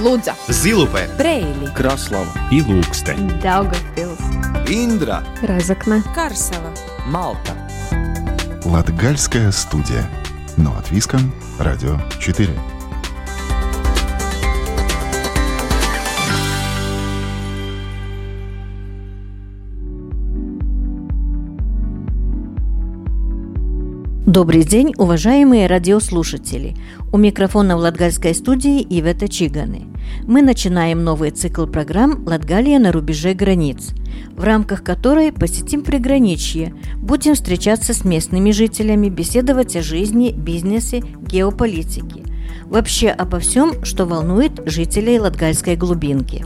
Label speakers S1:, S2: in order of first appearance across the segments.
S1: Лудза,
S2: Зилупе,
S1: Брейли,
S3: Краслава
S4: и Лукстен.
S1: Daugavpils,
S3: Индра
S1: Разокне,
S5: Карсова.
S3: Малта
S6: Латгальская студия. Но от Виском. Радио 4.
S7: Добрый день, уважаемые радиослушатели! У микрофона в Латгальской студии Ивета Чиганы. Мы начинаем новый цикл программ «Латгалия на рубеже границ», в рамках которой посетим приграничье, будем встречаться с местными жителями, беседовать о жизни, бизнесе, геополитике. Вообще обо всем, что волнует жителей Латгальской глубинки.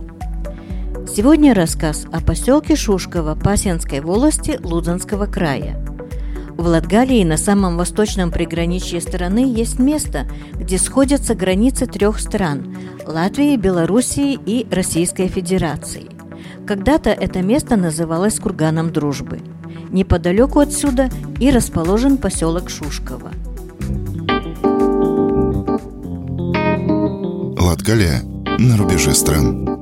S7: Сегодня рассказ о поселке Шушково Пасенской волости Лудзанского края – в Латгалии на самом восточном приграничье страны есть место, где сходятся границы трех стран – Латвии, Белоруссии и Российской Федерации. Когда-то это место называлось Курганом Дружбы. Неподалеку отсюда и расположен поселок Шушково.
S6: Латгалия на рубеже стран.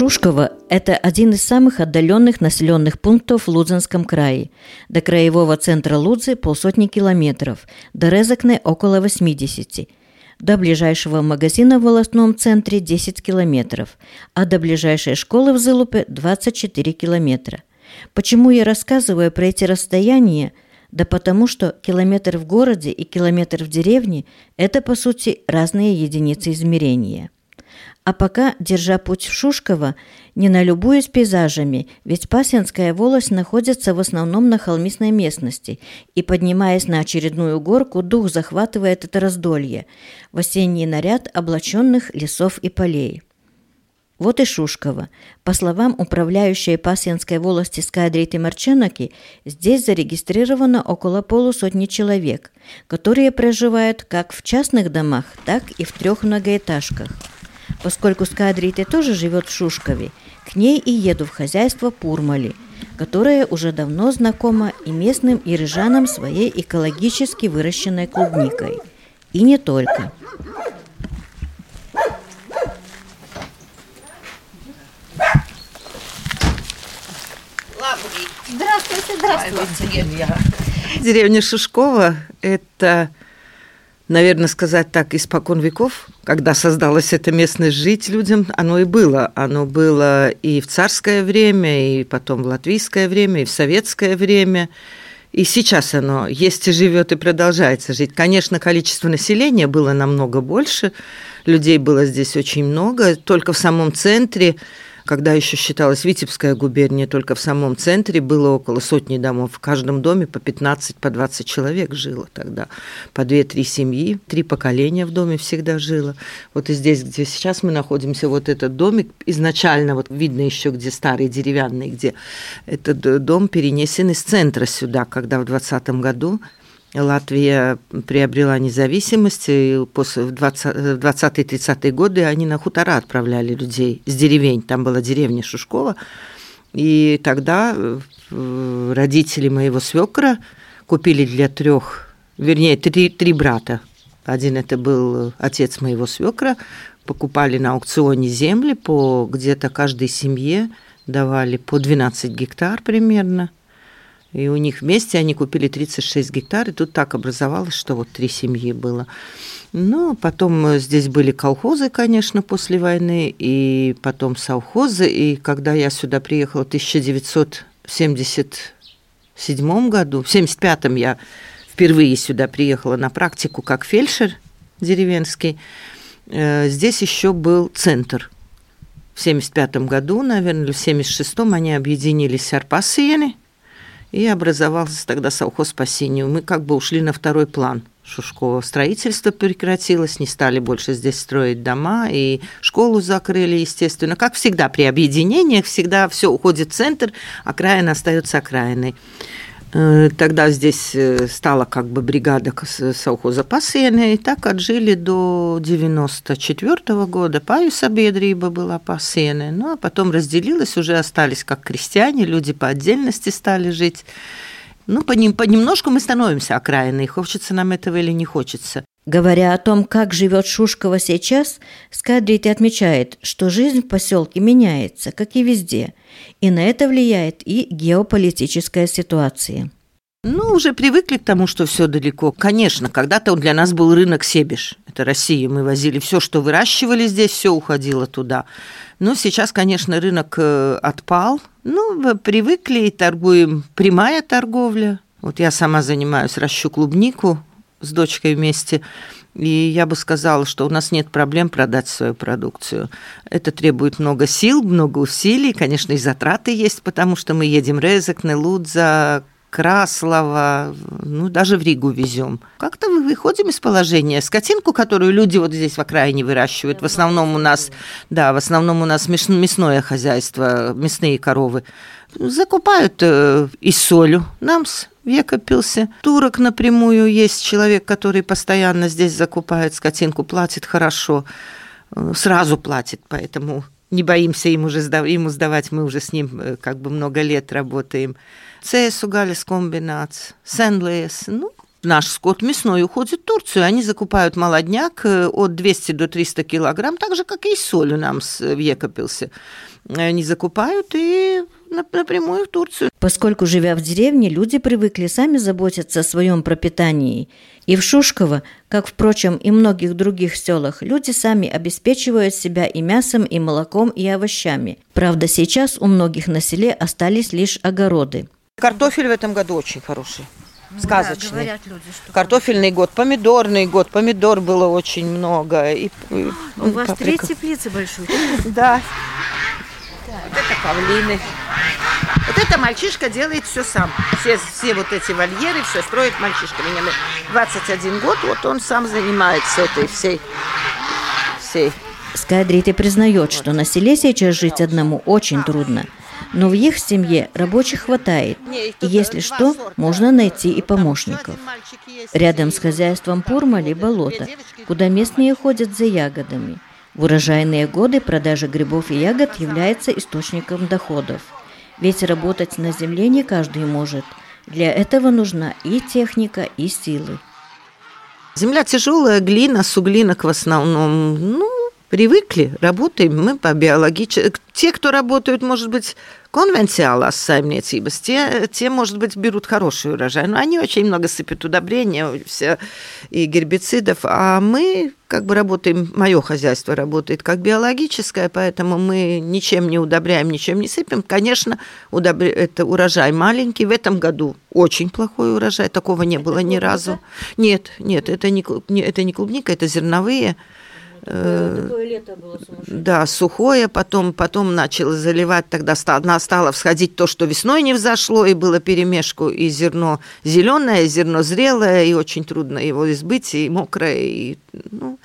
S7: Шушково – это один из самых отдаленных населенных пунктов в Лудзенском крае. До краевого центра Лудзы полсотни километров, до Резакне – около 80. До ближайшего магазина в волосном центре 10 километров, а до ближайшей школы в Зылупе 24 километра. Почему я рассказываю про эти расстояния? Да потому что километр в городе и километр в деревне – это, по сути, разные единицы измерения – а пока, держа путь в Шушково, не налюбуясь пейзажами, ведь Пасенская волость находится в основном на холмистной местности, и, поднимаясь на очередную горку, дух захватывает это раздолье, в осенний наряд облаченных лесов и полей. Вот и Шушково. По словам управляющей Пасенской волости Скайдриты Марченоки, здесь зарегистрировано около полусотни человек, которые проживают как в частных домах, так и в трех многоэтажках – Поскольку Скадрите тоже живет в Шушкове, к ней и еду в хозяйство Пурмали, которое уже давно знакомо и местным и рыжанам своей экологически выращенной клубникой. И не только.
S5: Здравствуйте, здравствуйте.
S8: Деревня Шушкова – это наверное, сказать так, испокон веков, когда создалась эта местность, жить людям, оно и было. Оно было и в царское время, и потом в латвийское время, и в советское время. И сейчас оно есть и живет, и продолжается жить. Конечно, количество населения было намного больше, людей было здесь очень много. Только в самом центре когда еще считалась Витебская губерния, только в самом центре было около сотни домов. В каждом доме по 15, по 20 человек жило тогда. По 2-3 семьи, три поколения в доме всегда жило. Вот и здесь, где сейчас мы находимся, вот этот домик, изначально вот видно еще, где старый деревянный, где этот дом перенесен из центра сюда, когда в 20 году Латвия приобрела независимость, и после, в 20-30-е годы они на хутора отправляли людей с деревень. Там была деревня Шушкова. И тогда э, родители моего свекра купили для трех, вернее, три, три брата. Один это был отец моего свекра. Покупали на аукционе земли по где-то каждой семье давали по 12 гектар примерно – и у них вместе они купили 36 гектар, и тут так образовалось, что вот три семьи было. Ну, потом здесь были колхозы, конечно, после войны, и потом совхозы. И когда я сюда приехала в 1977 году, в 1975 я впервые сюда приехала на практику как фельдшер деревенский, э, здесь еще был центр. В 1975 году, наверное, или в 1976 они объединились Арпасиены – и образовался тогда совхоз спасению. Мы как бы ушли на второй план. Шушкова строительство прекратилось, не стали больше здесь строить дома, и школу закрыли, естественно. Как всегда при объединениях, всегда все уходит в центр, окраина остается окраиной. Э, тогда здесь э, стала как бы бригада совхоза Пасены, и так отжили до 94 -го года. Паюса Бедриба была Пасены, ну а потом разделилась, уже остались как крестьяне, люди по отдельности стали жить. Ну, понем, понемножку мы становимся окраиной, хочется нам этого или не хочется.
S7: Говоря о том, как живет Шушкова сейчас, Скадрити отмечает, что жизнь в поселке меняется, как и везде, и на это влияет и геополитическая ситуация.
S8: Ну, уже привыкли к тому, что все далеко. Конечно, когда-то для нас был рынок Себеж. Это Россия. Мы возили все, что выращивали здесь, все уходило туда. Но сейчас, конечно, рынок э, отпал. Ну, привыкли и торгуем. Прямая торговля. Вот я сама занимаюсь, ращу клубнику с дочкой вместе. И я бы сказала, что у нас нет проблем продать свою продукцию. Это требует много сил, много усилий. Конечно, и затраты есть, потому что мы едем Резек, Нелудза, Краслова, ну, даже в Ригу везем. Как-то мы выходим из положения. Скотинку, которую люди вот здесь в окраине выращивают, в основном у нас, да, в основном у нас мясное хозяйство, мясные коровы, закупают э, и солью. Нам с века пился. Турок напрямую есть человек, который постоянно здесь закупает скотинку, платит хорошо, э, сразу платит, поэтому не боимся ему, уже сдав, ему сдавать, мы уже с ним э, как бы много лет работаем. Цесу Галис комбинат, Сенлес, ну, Наш скот мясной уходит в Турцию, они закупают молодняк э, от 200 до 300 килограмм, так же, как и соль у нас в Екопилсе. Они закупают и напрямую в Турцию.
S7: Поскольку, живя в деревне, люди привыкли сами заботиться о своем пропитании. И в Шушково, как, впрочем, и многих других селах, люди сами обеспечивают себя и мясом, и молоком, и овощами. Правда, сейчас у многих на селе остались лишь огороды.
S8: Картофель в этом году очень хороший. Сказочный.
S5: Да, говорят люди, что
S8: Картофельный год, помидорный год, помидор было очень много. И, и,
S5: у вас
S8: паприка.
S5: три теплицы большие.
S8: Да. Вот это павлины. Вот это мальчишка делает все сам. Все, все вот эти вольеры, все строит мальчишка. Мне 21 год, вот он сам занимается этой всей, всей.
S7: Скайдрите признает, что на селе сейчас жить одному очень трудно. Но в их семье рабочих хватает, и если что, можно найти и помощников. Рядом с хозяйством Пурмали болото, куда местные ходят за ягодами. В урожайные годы продажа грибов и ягод является источником доходов. Ведь работать на земле не каждый может. Для этого нужна и техника, и силы.
S8: Земля тяжелая, глина, суглинок в основном. Ну, привыкли, работаем мы по биологически. Те, кто работают, может быть, конвенциала saimniecības, те, те, может быть, берут хороший урожай, но они очень много сыпят удобрения все, и гербицидов, а мы как бы работаем, мое хозяйство работает как биологическое, поэтому мы ничем не удобряем, ничем не сыпем. Конечно, удобр... это урожай маленький. В этом году очень плохой урожай, такого не было ни разу. Нет, нет, это не, это не клубника, это зерновые.
S7: Такое, такое лето было сумасшедшее.
S8: Да, сухое, потом, потом начало заливать, тогда стало, стало всходить то, что весной не взошло, и было перемешку, и зерно зеленое, и зерно зрелое, и очень трудно его избыть, и мокрое. И, ну.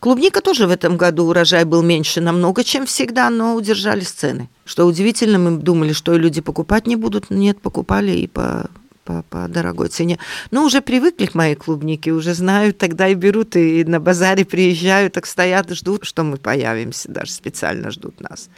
S8: Клубника тоже в этом году урожай был меньше намного, чем всегда, но удержались цены. Что удивительно, мы думали, что люди покупать не будут, нет, покупали и по по, по дорогой цене. Но уже привыкли к моей клубнике, уже знают, тогда и берут, и на базаре приезжают, так стоят, ждут, что мы появимся, даже специально ждут нас.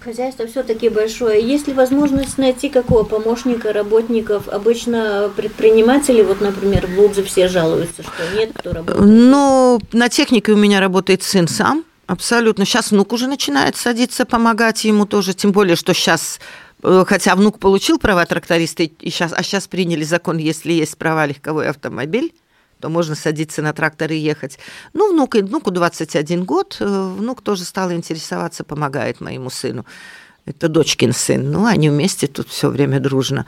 S5: Хозяйство все-таки большое. Есть ли возможность найти какого помощника, работников? Обычно предприниматели, вот, например, в Лудзе все жалуются, что нет, кто работает.
S8: Ну, на технике у меня работает сын сам, абсолютно. Сейчас внук уже начинает садиться, помогать ему тоже, тем более, что сейчас хотя внук получил права тракториста, и сейчас, а сейчас приняли закон, если есть права легковой автомобиль, то можно садиться на трактор и ехать. Ну, внук, внуку 21 год, внук тоже стал интересоваться, помогает моему сыну. Это дочкин сын. Ну, они вместе тут все время дружно.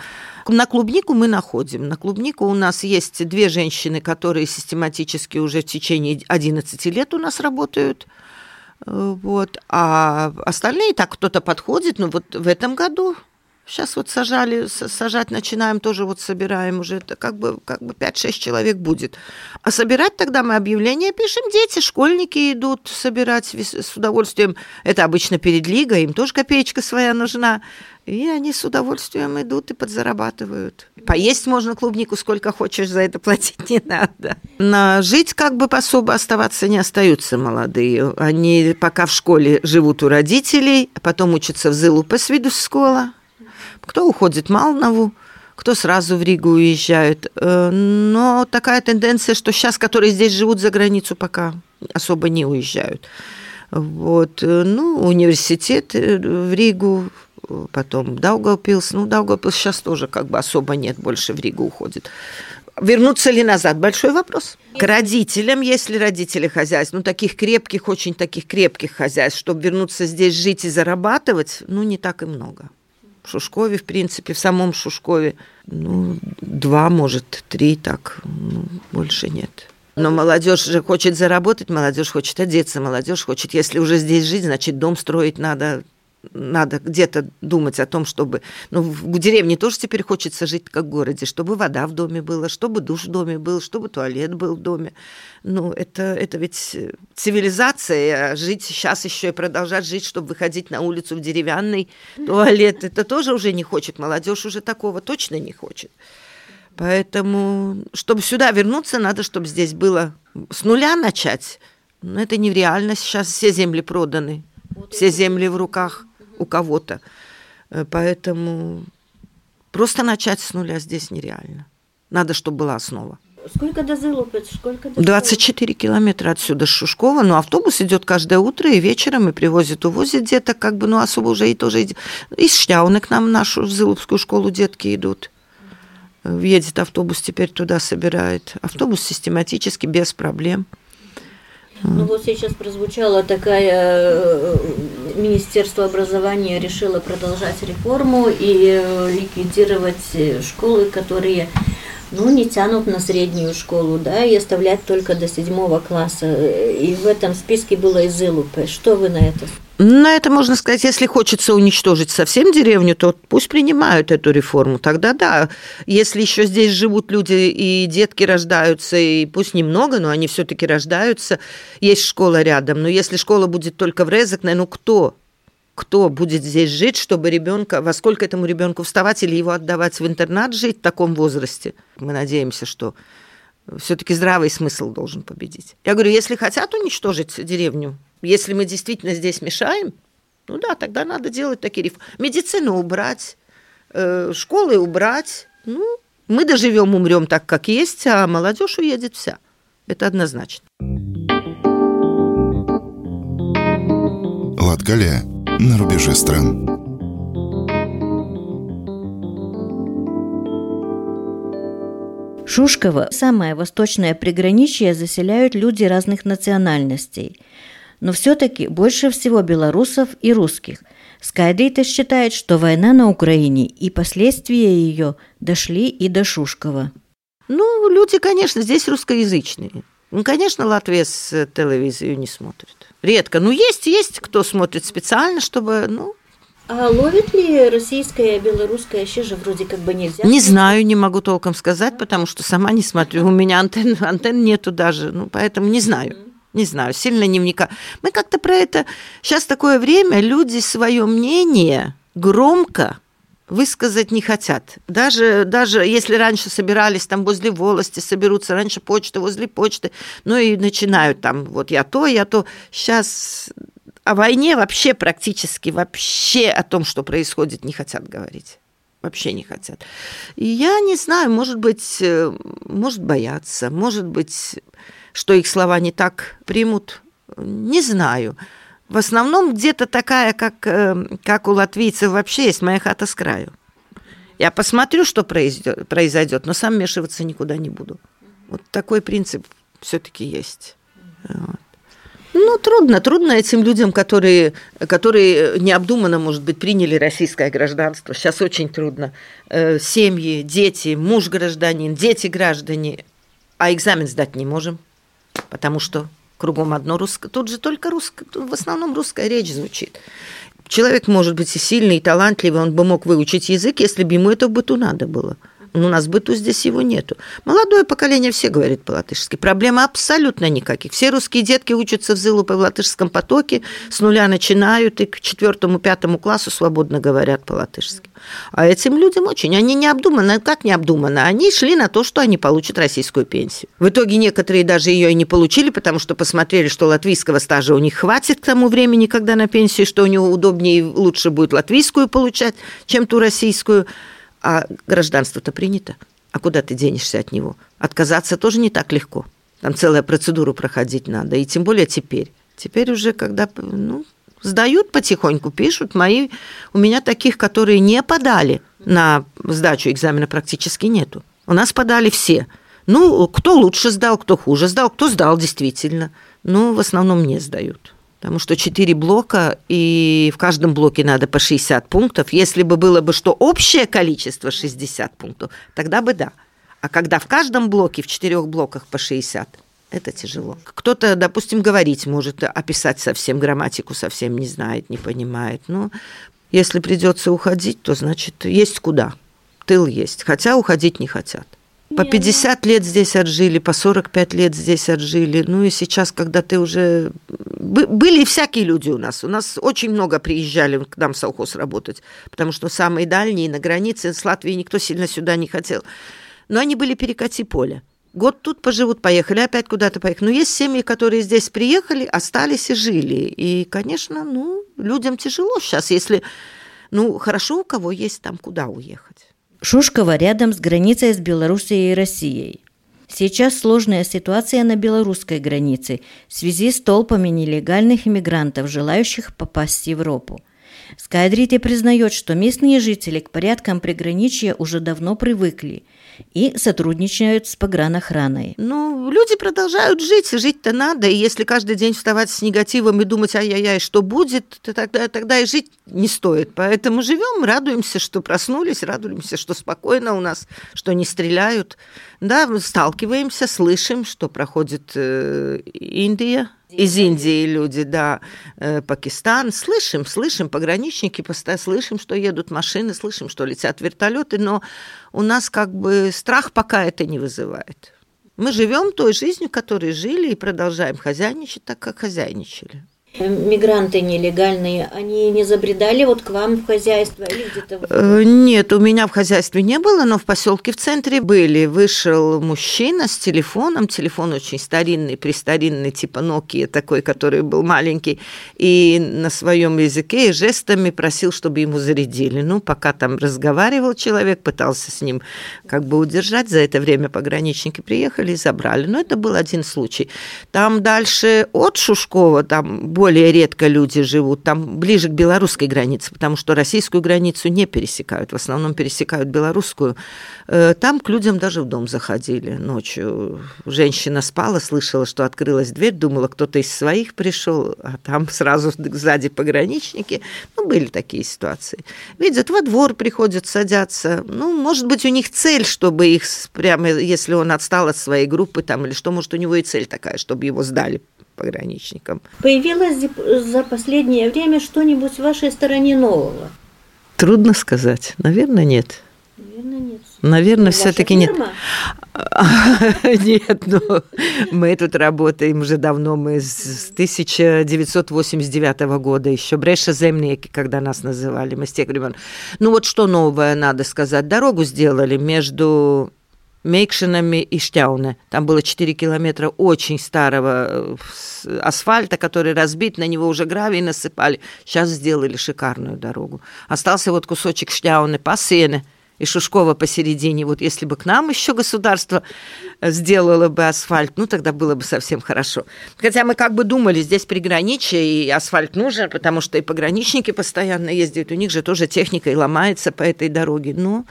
S8: На клубнику мы находим. На клубнику у нас есть две женщины, которые систематически уже в течение 11 лет у нас работают. Вот. А остальные так кто-то подходит. Ну, вот в этом году Сейчас вот сажали, сажать начинаем, тоже вот собираем уже, это как бы, как бы 5-6 человек будет. А собирать тогда мы объявления пишем, дети, школьники идут собирать с удовольствием. Это обычно перед лигой, им тоже копеечка своя нужна. И они с удовольствием идут и подзарабатывают. Поесть можно клубнику сколько хочешь, за это платить не надо. На жить как бы особо оставаться не остаются молодые. Они пока в школе живут у родителей, а потом учатся в Зылу по свиду школа кто уходит в Малнову, кто сразу в Ригу уезжают. Э, но такая тенденция, что сейчас, которые здесь живут за границу, пока особо не уезжают. Вот. Э, ну, университет в Ригу, потом Даугавпилс. Ну, Даугавпилс сейчас тоже как бы особо нет, больше в Ригу уходит. Вернуться ли назад? Большой вопрос. К родителям, если родители хозяйств, ну, таких крепких, очень таких крепких хозяйств, чтобы вернуться здесь жить и зарабатывать, ну, не так и много. Шушкове, в принципе, в самом Шушкове, ну, два, может, три, так, ну, больше нет. Но молодежь же хочет заработать, молодежь хочет одеться, молодежь хочет, если уже здесь жить, значит, дом строить надо, надо где-то думать о том, чтобы... Ну, в деревне тоже теперь хочется жить как в городе, чтобы вода в доме была, чтобы душ в доме был, чтобы туалет был в доме. Ну, это, это ведь цивилизация, а жить сейчас еще и продолжать жить, чтобы выходить на улицу в деревянный туалет, это тоже уже не хочет. Молодежь уже такого точно не хочет. Поэтому, чтобы сюда вернуться, надо, чтобы здесь было с нуля начать. Но это нереально. Сейчас все земли проданы. Все земли в руках у кого-то. Э, поэтому просто начать с нуля здесь нереально. Надо, чтобы была основа.
S5: Сколько до Зылупец? Сколько до
S8: 24 километра отсюда Шушкова. Но автобус идет каждое утро и вечером, и привозит, увозит где-то, как бы, ну, особо уже и тоже... Из Шляуны к нам в нашу в Зылупскую школу детки идут. Едет автобус, теперь туда собирает. Автобус систематически, без проблем.
S5: Ну вот сейчас прозвучала такая, э, Министерство образования решило продолжать реформу и э, ликвидировать э, школы, которые ну, не тянут на среднюю школу, да, и оставлять только до седьмого класса. И в этом списке было из Илупы. Что вы на это
S8: на это можно сказать, если хочется уничтожить совсем деревню, то пусть принимают эту реформу. Тогда да. Если еще здесь живут люди и детки рождаются, и пусть немного, но они все-таки рождаются, есть школа рядом. Но если школа будет только в Резекне, ну кто? Кто будет здесь жить, чтобы ребенка, во сколько этому ребенку вставать или его отдавать в интернат жить в таком возрасте? Мы надеемся, что все-таки здравый смысл должен победить. Я говорю, если хотят уничтожить деревню, если мы действительно здесь мешаем, ну да, тогда надо делать такие реформы. Медицину убрать, э, школы убрать. Ну, мы доживем, умрем так, как есть, а молодежь уедет вся. Это однозначно.
S6: Латгалия на рубеже стран.
S7: Шушково, самое восточное приграничье, заселяют люди разных национальностей – но все-таки больше всего белорусов и русских. Скайдейтер считает, что война на Украине и последствия ее дошли и до Шушкова.
S8: Ну, люди, конечно, здесь русскоязычные. Ну, конечно, Латвия с телевизию не смотрит. Редко. Ну, есть, есть кто смотрит специально, чтобы, ну,
S5: а ловит ли российская, белорусская, еще же вроде как бы нельзя?
S8: Не знаю, не могу толком сказать, потому что сама не смотрю. У меня антенн, антенн нету даже, ну, поэтому не знаю. Не знаю, сильно не вникаю. Мы как-то про это... Сейчас такое время, люди свое мнение громко высказать не хотят. Даже, даже если раньше собирались там возле волости, соберутся раньше почты, возле почты, ну и начинают там, вот я то, я то. Сейчас о войне вообще практически, вообще о том, что происходит, не хотят говорить. Вообще не хотят. И я не знаю, может быть, э, может бояться, может быть, что их слова не так примут, не знаю. В основном где-то такая, как, э, как у латвийцев вообще есть моя хата с краю. Я посмотрю, что произойдет, но сам вмешиваться никуда не буду. Вот такой принцип все-таки есть. Вот. Ну, трудно, трудно этим людям, которые, которые необдуманно, может быть, приняли российское гражданство. Сейчас очень трудно. Э, семьи, дети, муж гражданин, дети граждане, а экзамен сдать не можем потому что кругом одно русское. Тут же только русское, в основном русская речь звучит. Человек может быть и сильный, и талантливый, он бы мог выучить язык, если бы ему это в быту надо было. Но у нас в быту здесь его нету. Молодое поколение все говорит по-латышски. Проблем абсолютно никаких. Все русские детки учатся в Зылу по латышском потоке, с нуля начинают и к четвертому, пятому классу свободно говорят по-латышски. А этим людям очень, они необдуманно, как необдуманно, они шли на то, что они получат российскую пенсию. В итоге некоторые даже ее и не получили, потому что посмотрели, что латвийского стажа у них хватит к тому времени, когда на пенсию, что у него удобнее и лучше будет латвийскую получать, чем ту российскую. А гражданство-то принято. А куда ты денешься от него? Отказаться тоже не так легко. Там целая процедуру проходить надо. И тем более теперь. Теперь уже, когда ну, сдают потихоньку, пишут. Мои, у меня таких, которые не подали на сдачу экзамена, практически нету. У нас подали все. Ну, кто лучше сдал, кто хуже сдал, кто сдал действительно. Ну, в основном не сдают. Потому что 4 блока, и в каждом блоке надо по 60 пунктов. Если бы было бы что общее количество 60 пунктов, тогда бы да. А когда в каждом блоке, в четырех блоках по 60, это тяжело. Кто-то, допустим, говорить может, описать совсем грамматику, совсем не знает, не понимает. Но если придется уходить, то значит есть куда. Тыл есть. Хотя уходить не хотят. По 50 лет здесь отжили, по 45 лет здесь отжили. Ну и сейчас, когда ты уже... Были всякие люди у нас. У нас очень много приезжали к нам в совхоз работать, потому что самые дальние на границе с Латвией никто сильно сюда не хотел. Но они были перекати поле. Год тут поживут, поехали, опять куда-то поехали. Но есть семьи, которые здесь приехали, остались и жили. И, конечно, ну, людям тяжело сейчас, если... Ну, хорошо, у кого есть там куда уехать.
S7: Шушково рядом с границей с Белоруссией и Россией. Сейчас сложная ситуация на белорусской границе в связи с толпами нелегальных иммигрантов, желающих попасть в Европу. Скайдрите признает, что местные жители к порядкам приграничья уже давно привыкли – и сотрудничают с погранохраной.
S8: Ну, люди продолжают жить, жить-то надо, и если каждый день вставать с негативом и думать, ай-яй-яй, что будет, то тогда, тогда и жить не стоит. Поэтому живем, радуемся, что проснулись, радуемся, что спокойно у нас, что не стреляют. Да, сталкиваемся, слышим, что проходит э, Индия, из Индии люди, да, э, Пакистан. Слышим, слышим, пограничники, постоянно слышим, что едут машины, слышим, что летят вертолеты, но у нас как бы страх пока это не вызывает. Мы живем той жизнью, которой жили, и продолжаем хозяйничать так, как хозяйничали
S5: мигранты нелегальные, они не забредали вот к вам в хозяйство или где-то?
S8: Э, нет, у меня в хозяйстве не было, но в поселке в центре были. Вышел мужчина с телефоном, телефон очень старинный, престаринный, типа Nokia такой, который был маленький, и на своем языке и жестами просил, чтобы ему зарядили. Ну, пока там разговаривал человек, пытался с ним как бы удержать, за это время пограничники приехали и забрали. Но это был один случай. Там дальше от Шушкова, там более редко люди живут, там ближе к белорусской границе, потому что российскую границу не пересекают, в основном пересекают белорусскую. Э, там к людям даже в дом заходили ночью. Женщина спала, слышала, что открылась дверь, думала, кто-то из своих пришел, а там сразу сзади пограничники. Ну, были такие ситуации. Видят, во двор приходят, садятся. Ну, может быть, у них цель, чтобы их прямо, если он отстал от своей группы там, или что, может, у него и цель такая, чтобы его сдали пограничникам.
S5: Появилось за последнее время что-нибудь в вашей стороне нового?
S8: Трудно сказать. Наверное, нет.
S5: Наверное, нет.
S8: Наверное, все-таки нет. Нет, ну, мы тут работаем уже давно, мы с 1989 года, еще Бреша Земнеки, когда нас называли, мы с тех времен. Ну вот что новое надо сказать. Дорогу сделали между Мейкшинами и Штяуне. Там было 4 километра очень старого э, асфальта, который разбит, на него уже гравий насыпали. Сейчас сделали шикарную дорогу. Остался вот кусочек Штяуне по Сене и Шушкова посередине. Вот если бы к нам еще государство э, сделало бы асфальт, ну тогда было бы совсем хорошо. Хотя мы как бы думали, здесь приграничие, и асфальт нужен, потому что и пограничники постоянно ездят, у них же тоже техника и ломается по этой дороге. Но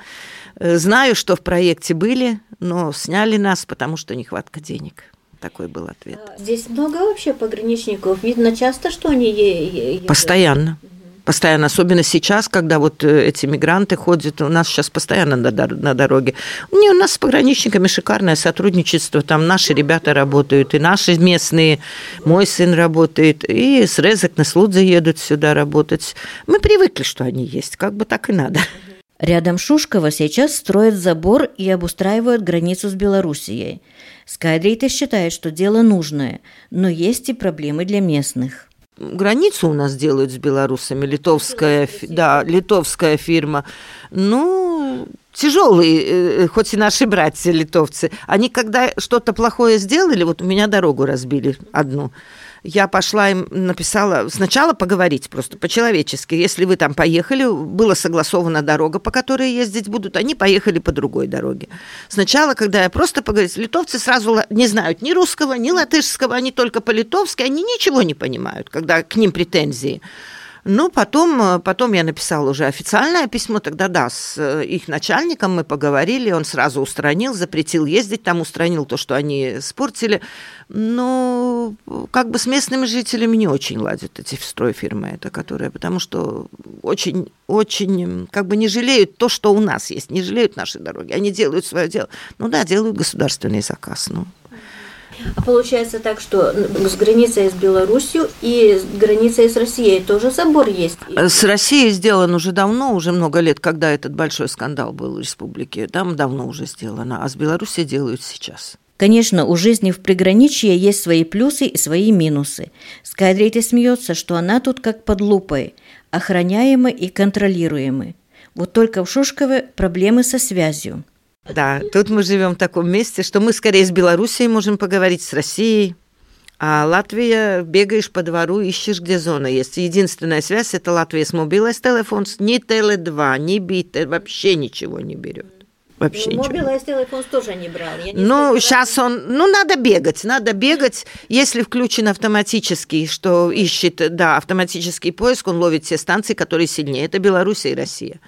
S8: знаю, что в проекте были, но сняли нас, потому что нехватка денег. Такой был ответ.
S5: А здесь много вообще пограничников. Видно часто, что они едут?
S8: Постоянно. Постоянно, особенно сейчас, когда вот э, эти мигранты ходят, у нас сейчас постоянно на, на дороге. Не, у нас с пограничниками шикарное сотрудничество, там наши ребята работают, и наши местные, мой сын работает, и с Резок на Слудзе едут сюда работать. Мы привыкли, что они есть, как бы так и надо.
S7: Рядом Шушкова сейчас строят забор и обустраивают границу с Белоруссией. Скайдрейта считает, что дело нужное, но есть и проблемы для местных.
S8: Границу у нас делают с белорусами, литовская, да, литовская фирма. ну, тяжелые, э, хоть и наши братья литовцы, они когда что-то плохое сделали, вот у меня дорогу разбили одну, я пошла им написала сначала поговорить просто по-человечески. Если вы там поехали, была согласована дорога, по которой ездить будут, они поехали по другой дороге. Сначала, когда я просто поговорила, литовцы сразу не знают ни русского, ни латышского, они только по-литовски, они ничего не понимают, когда к ним претензии. Ну, потом, э, потом я написала уже официальное письмо, тогда да, с э, их начальником мы поговорили, он сразу устранил, запретил ездить там, устранил то, что они спортили. Но как бы с местными жителями не очень ладят эти стройфирмы, это которые, потому что очень, очень как бы не жалеют то, что у нас есть, не жалеют наши дороги, они делают свое дело. Ну да, делают государственный заказ, ну.
S5: А получается так, что с границей с Беларусью и с границей с Россией тоже забор есть?
S8: С Россией сделан уже давно, уже много лет, когда этот большой скандал был в республике. Там давно уже сделано, а с Беларусью делают сейчас.
S7: Конечно, у жизни в приграничье есть свои плюсы и свои минусы. Скайдрите смеется, что она тут как под лупой, охраняемы и контролируемы. Вот только в Шушкове проблемы со связью –
S8: да, тут мы живем в таком месте, что мы скорее с Белоруссией можем поговорить, с Россией. А Латвия, бегаешь по двору, ищешь, где зона есть. Единственная связь – это Latvijas Mobilais Telefons, ни Tele2, ни Bite, вообще ничего не берет. Вообще ну,
S5: Mobilais Telefons тоже не брал. Я
S8: не ну, сейчас он, ну, надо бегать, надо бегать. Если включен автоматический, что ищет, да, автоматический поиск, он ловит все станции, которые сильнее. Это Белоруссия и Россия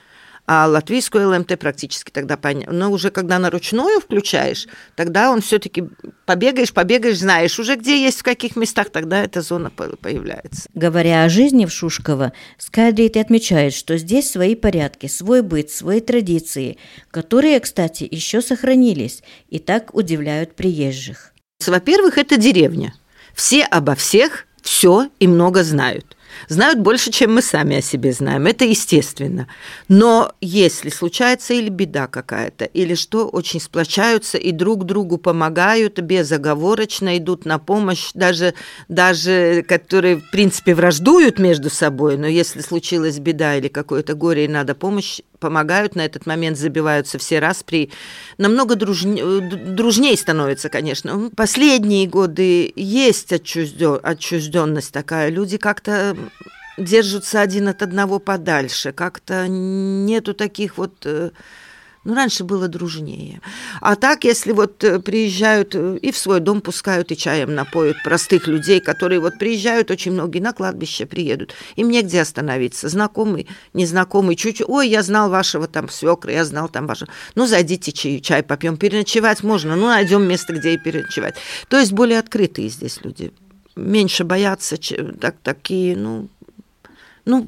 S8: а латвийскую LMT практически тогда понятно. Но уже когда на ручную включаешь, тогда он все-таки побегаешь, побегаешь, знаешь уже, где есть, в каких местах, тогда эта зона появляется.
S7: Говоря о жизни в Шушково, Скайдрите отмечает, что здесь свои порядки, свой быт, свои традиции, которые, кстати, еще сохранились и так удивляют приезжих.
S8: Во-первых, это деревня. Все обо всех все и много знают знают больше, чем мы сами о себе знаем. Это естественно. Но если случается или беда какая-то, или что, очень сплочаются и друг другу помогают, безоговорочно идут на помощь, даже, даже которые, в принципе, враждуют между собой, но если случилась беда или какое-то горе и надо помощь, помогают на этот момент, забиваются все распри. Намного дружнее, дружней становится, конечно. Последние годы есть отчужденность такая. Люди как-то держатся один от одного подальше. Как-то нету таких вот э, ну, раньше было дружнее. А так, если вот э, приезжают э, и в свой дом пускают, и чаем напоют простых людей, которые вот приезжают, очень многие на кладбище приедут. Им негде остановиться. Знакомый, незнакомый, чуть ой, я знал вашего там свекра, я знал там вашего. Ну, зайдите чай, чай попьем. Переночевать можно, ну, найдем место, где и переночевать. То есть более открытые здесь люди. Меньше боятся, так, такие, ну, ну,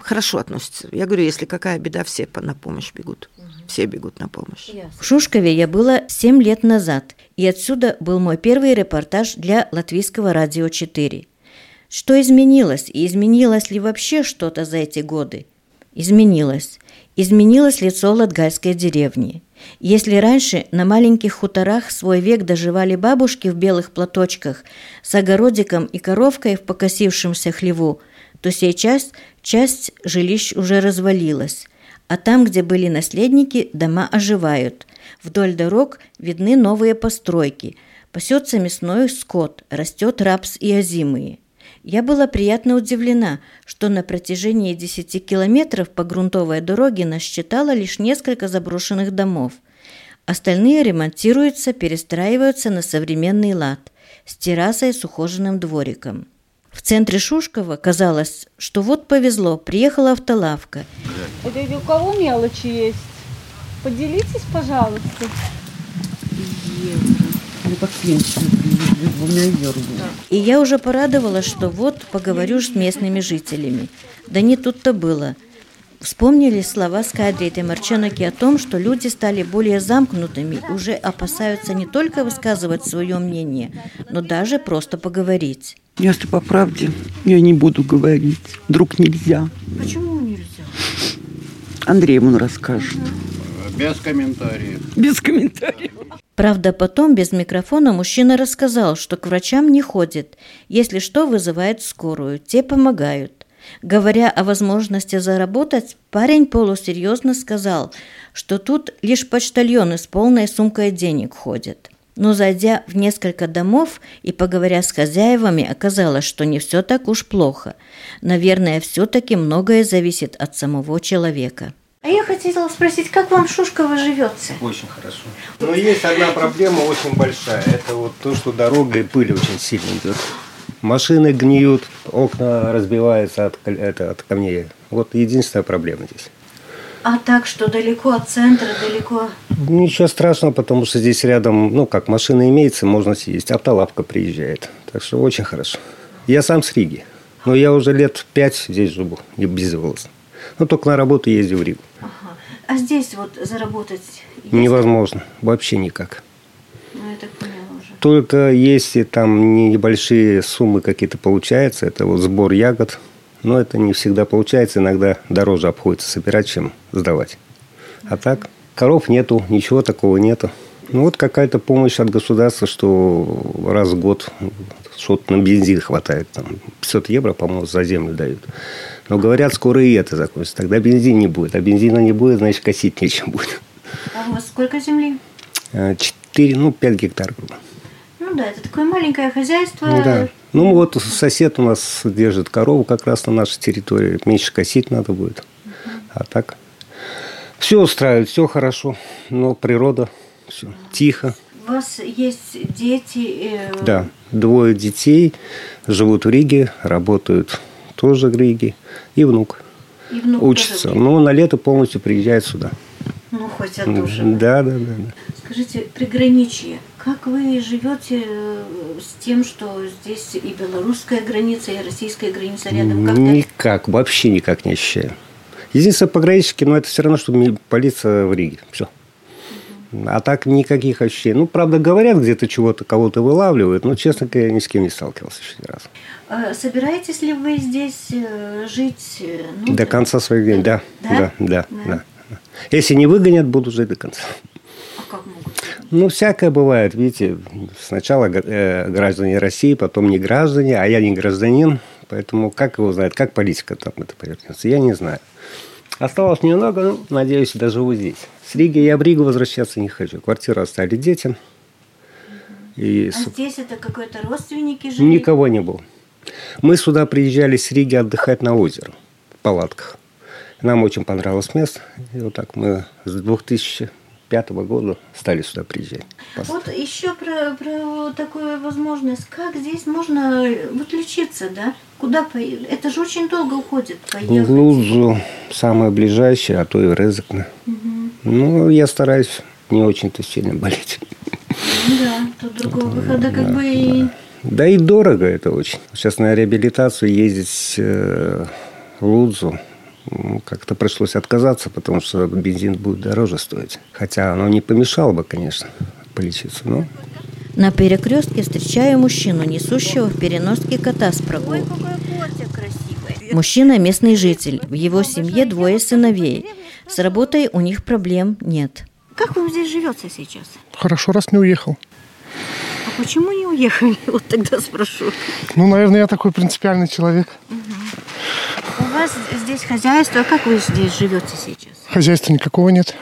S8: хорошо относятся. Я говорю, если какая беда, все на помощь бегут все бегут на помощь.
S7: В Шушкове я была 7 лет назад, и отсюда был мой первый репортаж для Латвийского радио 4. Что изменилось, и изменилось ли вообще что-то за эти годы? Изменилось. Изменилось лицо латгальской деревни. Если раньше на маленьких хуторах свой век доживали бабушки в белых платочках с огородиком и коровкой в покосившемся хлеву, то сейчас часть жилищ уже развалилась, а там, где были наследники, дома оживают. Вдоль дорог видны новые постройки. Пасется мясной скот, растет рапс и озимые. Я была приятно удивлена, что на протяжении 10 километров по грунтовой дороге насчитала лишь несколько заброшенных домов. Остальные ремонтируются, перестраиваются на современный лад с террасой с ухоженным двориком. В центре Шушкова казалось, что вот повезло, приехала автолавка.
S1: Это у кого мелочи есть? Поделитесь, пожалуйста.
S7: И я уже порадовалась, что вот поговорю с местными жителями. Да не тут-то было. Вспомнили слова Скайдрейта Марченоки о том, что люди стали более замкнутыми, уже опасаются не только высказывать свое мнение, но даже просто поговорить.
S2: Если по правде, я не буду говорить. Вдруг нельзя.
S1: Почему нельзя?
S2: Андрей ему расскажет.
S3: Без комментариев.
S2: Без комментариев.
S7: Правда, потом без микрофона мужчина рассказал, что к врачам не ходит. Если что, вызывает скорую. Те помогают. Говоря о возможности заработать, парень полусерьезно сказал, что тут лишь почтальоны с полной сумкой денег ходят. Но зайдя в несколько домов и поговоря с хозяевами, оказалось, что не все так уж плохо. Наверное, все-таки многое зависит от самого человека.
S4: А я хотела спросить, как вам Шушково живется?
S9: Очень хорошо. Но есть одна проблема очень большая. Это вот то, что дорога и пыль очень сильно идет. Машины гниют, окна разбиваются от, это, от камней. Вот единственная проблема здесь.
S4: А так, что далеко от центра, далеко...
S9: Ничего страшного, потому что здесь рядом, ну, как машина имеется, можно съездить. Автолавка приезжает. Так что очень хорошо. Я сам с Риги. Но я уже лет пять здесь живу, не безволосно. Ну, только на работу ездил в Ригу.
S4: Ага. А здесь вот заработать... есть?
S9: Невозможно. Вообще никак.
S4: Ну, я так поняла уже.
S9: Только если там небольшие суммы какие-то получаются, это вот сбор ягод, но это не всегда получается, иногда дороже обходится собирать, чем сдавать. А так, коров нету, ничего такого нету. Ну вот какая-то помощь от государства, что раз в год что-то на бензин хватает. Там 500 евро, по-моему, за землю дают. Но говорят, скоро и это закончится. Тогда бензин не будет. А бензина не будет, значит, косить нечем будет.
S4: А у вас сколько земли?
S9: 4, ну, 5 гектар. грубо.
S4: Ну да, это такое маленькое хозяйство.
S9: Ну, да. Ну, вот сосед у нас держит корову как раз на нашей территории. Меньше косить надо будет. А так все устраивает, все хорошо. Но природа, все тихо.
S4: У вас есть дети? э,
S9: Да, двое детей живут в Риге, работают тоже в Риге. И внук
S4: И внук
S9: учится.
S4: тоже?
S9: Но на лето полностью приезжает сюда.
S4: Ну, хоть тоже.
S9: Да, да, да. да.
S4: Скажите, приграничье, как вы живете э, с тем, что здесь и белорусская граница, и российская граница рядом? Как-то
S9: Никак, вообще никак не ощущаю. Единственное, пограничники, но это все равно, что полиция в Риге. Все. А так никаких ощущений. Ну, правда, говорят, где-то чего-то, кого-то вылавливают, но, честно говоря, я ни с кем не сталкивался еще ни разу.
S4: А собираетесь ли вы здесь э, жить? э, ну,
S9: До конца своих дней, да.
S4: Да?
S9: Да, да,
S4: Да.
S9: да. Если не выгонят, буду жить до конца.
S4: А как могут?
S9: Ну, всякое бывает, видите. Сначала э, граждане России, потом не граждане, а я не гражданин. Поэтому как его знает, как политика там это повернется, я не знаю. Осталось немного, ну, надеюсь, доживу здесь. С Риги я в Ригу возвращаться не хочу. Квартиру оставили детям. И
S4: А здесь это какой-то родственники жили?
S9: никого не было. Мы сюда приезжали с Риги отдыхать на озеро в палатках. Нам очень понравилось место. И вот так мы с 2005 года стали сюда приезжать.
S4: Вот еще про, про такую возможность. Как здесь можно э, вот лечиться, да? Куда поехать? Это же очень долго уходит
S9: В
S4: поехать.
S9: Лузу самое ближайшее, а то и Резекне. Ну, я стараюсь не очень-то сильно болеть.
S4: Ну да, тут другого выхода как бы и...
S9: Да и дорого это очень. Сейчас на реабилитацию ездить э, в Лудзу м, как-то пришлось отказаться, потому что бензин будет дороже стоить. Хотя оно не помешало бы, конечно, полечиться. Но
S7: На перекрестке встречаю мужчину, несущего в переноске кота с прогулки. Мужчина – местный житель. В его семье двое сыновей. С работой у них проблем нет.
S4: Как вам здесь живется сейчас?
S10: Хорошо, раз не уехал.
S4: А почему не уехали? Вот тогда спрошу.
S10: Ну, наверное, я такой принципиальный человек.
S4: У вас здесь хозяйство, как вы здесь живете сейчас?
S10: Хозяйства никакого нет.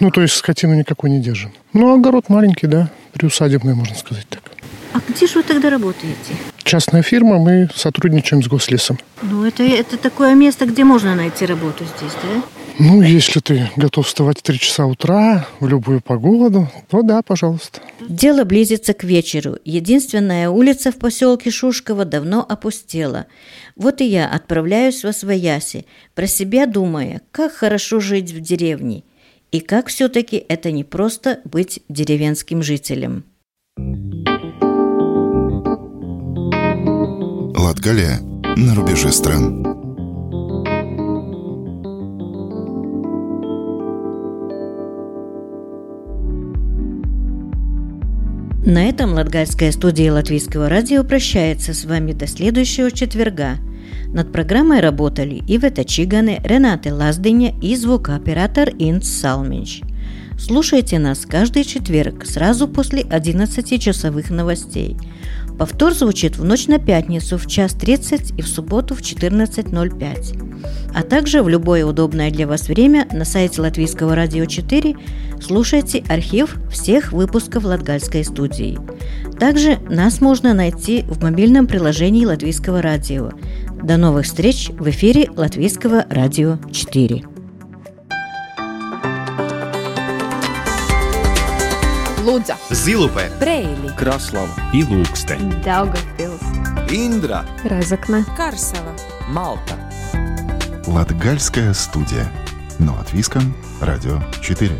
S10: Ну, то есть скотину никакой не держим. Ну, огород маленький, да, приусадебный, можно сказать так.
S4: А где же вы тогда работаете?
S10: Частная фирма, мы сотрудничаем с гослесом.
S4: Ну, это, это такое место, где можно найти работу здесь, да?
S10: Ну, если ты готов вставать в 3 часа утра в любую погоду, то да, пожалуйста.
S7: Дело близится к вечеру. Единственная улица в поселке Шушково давно опустела. Вот и я отправляюсь во Свояси, про себя думая, как хорошо жить в деревне. И как все-таки это не просто быть деревенским жителем.
S6: Латгалия на рубеже стран.
S7: На этом Латгальская студия Латвийского радио прощается с вами до следующего четверга. Над программой работали Ивета Чиганы, Рената Лаздыня и звукооператор Инц Салминч. Слушайте нас каждый четверг сразу после 11 часовых новостей. Повтор звучит в ночь на пятницу в час 30 и в субботу в 14.05. А также в любое удобное для вас время на сайте Латвийского радио 4 слушайте архив всех выпусков Латгальской студии. Также нас можно найти в мобильном приложении Латвийского радио. До новых встреч в эфире Латвийского радио 4.
S11: Лудза,
S12: Zilupē,
S11: Preili,
S12: Kraslava, Ilūkste,
S11: Daugavpils,
S12: Индра,
S11: Разокна,
S12: Карсела, Малта.
S6: Латгальская студия. На латвийском радио 4.